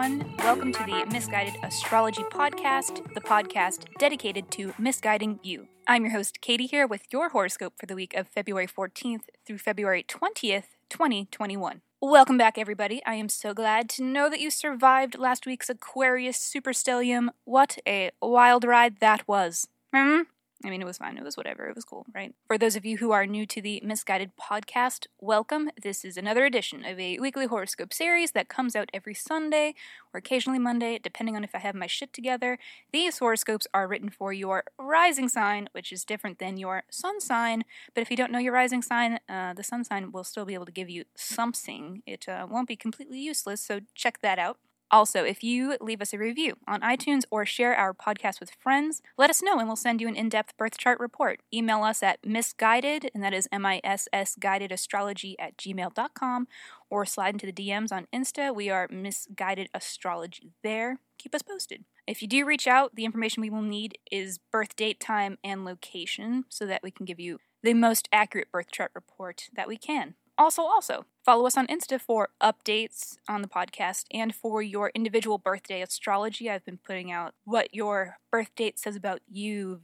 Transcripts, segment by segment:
everyone. Welcome to the Miss Guided Astrology Podcast, the podcast dedicated to misguiding you. I'm your host, Katie, here with your horoscope for the week of February 14th through February 20th, 2021. Welcome back, everybody. I am so glad to know that you survived last week's Aquarius superstellium. What a wild ride that was. Hmm? I mean, it was fine. It was whatever. It was cool, right? For those of you who are new to the Miss Guided podcast, welcome. This is another edition of a weekly horoscope series that comes out every Sunday or occasionally Monday, depending on if I have my shit together. These horoscopes are written for your rising sign, which is different than your sun sign. But if you don't know your rising sign, uh, the sun sign will still be able to give you something. It uh, won't be completely useless, so check that out. Also, if you leave us a review on iTunes or share our podcast with friends, let us know and we'll send you an in depth birth chart report. Email us at misguided, and that is M I S S guided astrology at gmail.com, or slide into the DMs on Insta. We are misguided astrology there. Keep us posted. If you do reach out, the information we will need is birth date, time, and location so that we can give you the most accurate birth chart report that we can. Also, also, follow us on Insta for updates on the podcast and for your individual birthday astrology. I've been putting out what your birth date says about you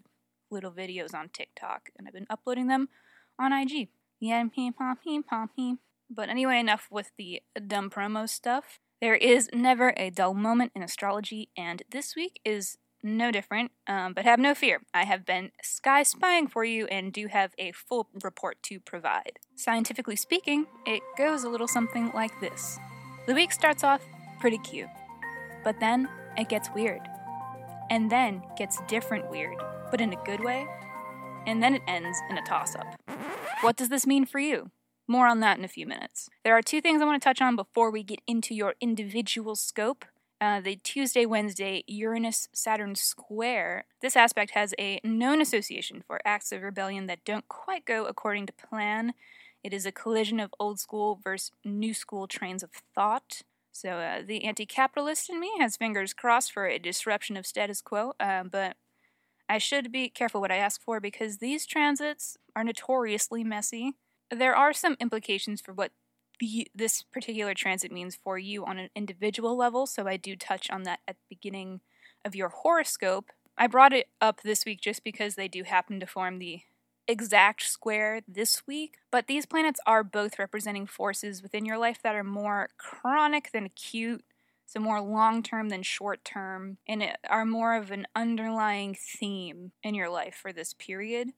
little videos on TikTok, and I've been uploading them on IG. Yeah. But anyway, enough with the dumb promo stuff. There is never a dull moment in astrology, and this week is no different. Um, but have no fear, I have been sky spying for you and do have a full report to provide. Scientifically speaking, it goes a little something like this The week starts off pretty cute, but then it gets weird, and then gets different weird, but in a good way, and then it ends in a toss up. What does this mean for you? More on that in a few minutes. There are two things I want to touch on before we get into your individual scope uh, the Tuesday Wednesday Uranus Saturn square. This aspect has a known association for acts of rebellion that don't quite go according to plan. It is a collision of old school versus new school trains of thought. So uh, the anti capitalist in me has fingers crossed for a disruption of status quo, uh, but I should be careful what I ask for because these transits are notoriously messy. There are some implications for what the, this particular transit means for you on an individual level. So I do touch on that at the beginning of your horoscope. I brought it up this week just because they do happen to form the exact square this week, but these planets are both representing forces within your life that are more chronic than acute, so more long term than short term, and are more of an underlying theme in your life for this period.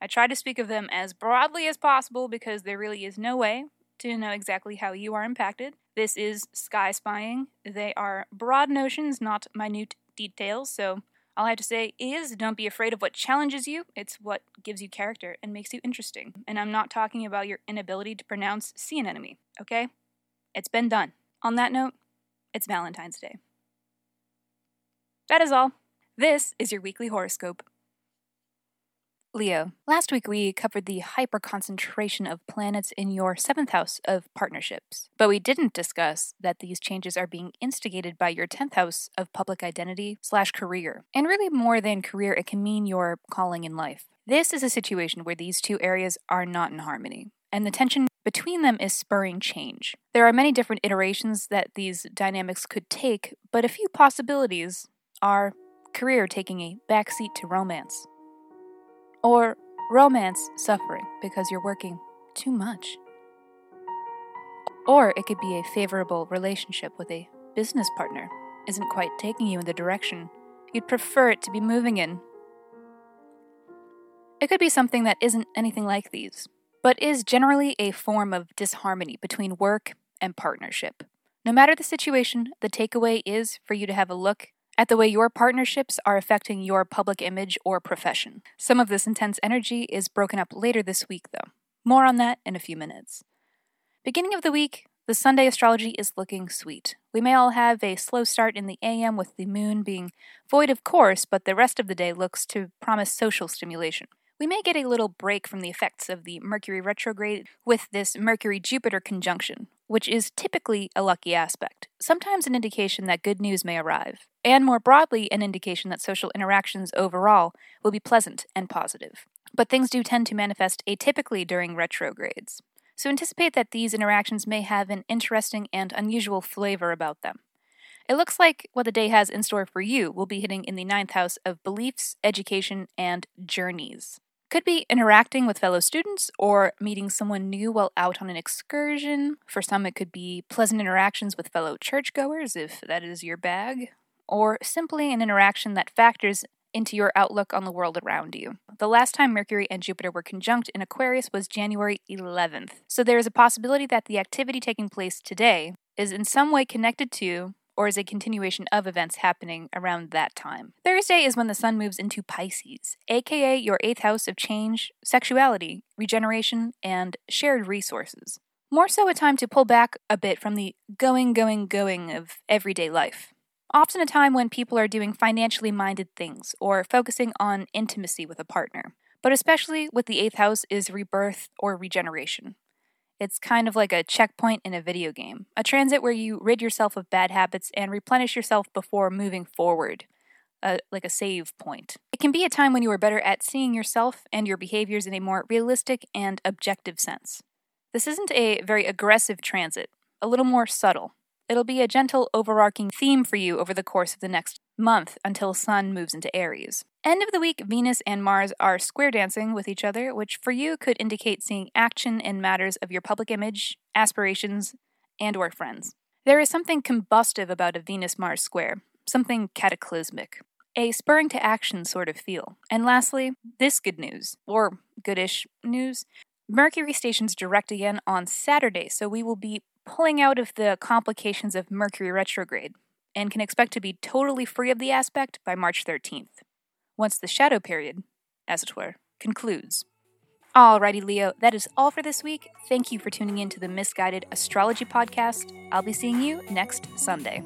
I try to speak of them as broadly as possible because there really is no way to know exactly how you are impacted. This is sky spying. They are broad notions, not minute details, so all I have to say is don't be afraid of what challenges you. It's what gives you character and makes you interesting. And I'm not talking about your inability to pronounce sea anemone, okay? It's been done. On that note, it's Valentine's Day. That is all. This is your weekly horoscope. Leo, last week we covered the hyperconcentration of planets in your seventh house of partnerships, but we didn't discuss that these changes are being instigated by your 10th house of public identity slash career. And really, more than career, it can mean your calling in life. This is a situation where these two areas are not in harmony, and the tension between them is spurring change. There are many different iterations that these dynamics could take, but a few possibilities are career taking a backseat to romance or romance suffering because you're working too much. Or it could be a favorable relationship with a business partner isn't quite taking you in the direction you'd prefer it to be moving in. It could be something that isn't anything like these, but is generally a form of disharmony between work and partnership. No matter the situation, the takeaway is for you to have a look at the way your partnerships are affecting your public image or profession. Some of this intense energy is broken up later this week, though. More on that in a few minutes. Beginning of the week, the Sunday astrology is looking sweet. We may all have a slow start in the AM with the moon being void of course, but the rest of the day looks to promise social stimulation. We may get a little break from the effects of the Mercury retrograde with this Mercury Jupiter conjunction, which is typically a lucky aspect, sometimes an indication that good news may arrive, and more broadly, an indication that social interactions overall will be pleasant and positive. But things do tend to manifest atypically during retrogrades, so anticipate that these interactions may have an interesting and unusual flavor about them. It looks like what the day has in store for you will be hitting in the ninth house of beliefs, education, and journeys. Could be interacting with fellow students or meeting someone new while out on an excursion. For some, it could be pleasant interactions with fellow churchgoers, if that is your bag, or simply an interaction that factors into your outlook on the world around you. The last time Mercury and Jupiter were conjunct in Aquarius was January 11th, so there is a possibility that the activity taking place today is in some way connected to or is a continuation of events happening around that time. Thursday is when the sun moves into Pisces, aka your eighth house of change, sexuality, regeneration, and shared resources. More so a time to pull back a bit from the going, going, going of everyday life. Often a time when people are doing financially minded things or focusing on intimacy with a partner. But especially with the eighth house is rebirth or regeneration. It's kind of like a checkpoint in a video game, a transit where you rid yourself of bad habits and replenish yourself before moving forward, uh, like a save point. It can be a time when you are better at seeing yourself and your behaviors in a more realistic and objective sense. This isn't a very aggressive transit, a little more subtle. It'll be a gentle, overarching theme for you over the course of the next month until Sun moves into Aries. End of the week, Venus and Mars are square dancing with each other, which for you could indicate seeing action in matters of your public image, aspirations, and or friends. There is something combustive about a Venus-Mars square, something cataclysmic, a spurring to action sort of feel. And lastly, this good news, or goodish news, Mercury stations direct again on Saturday, so we will be pulling out of the complications of Mercury retrograde and can expect to be totally free of the aspect by March 13th, once the shadow period, as it were, concludes. Alrighty, Leo, that is all for this week. Thank you for tuning in to the Miss Guided Astrology Podcast. I'll be seeing you next Sunday.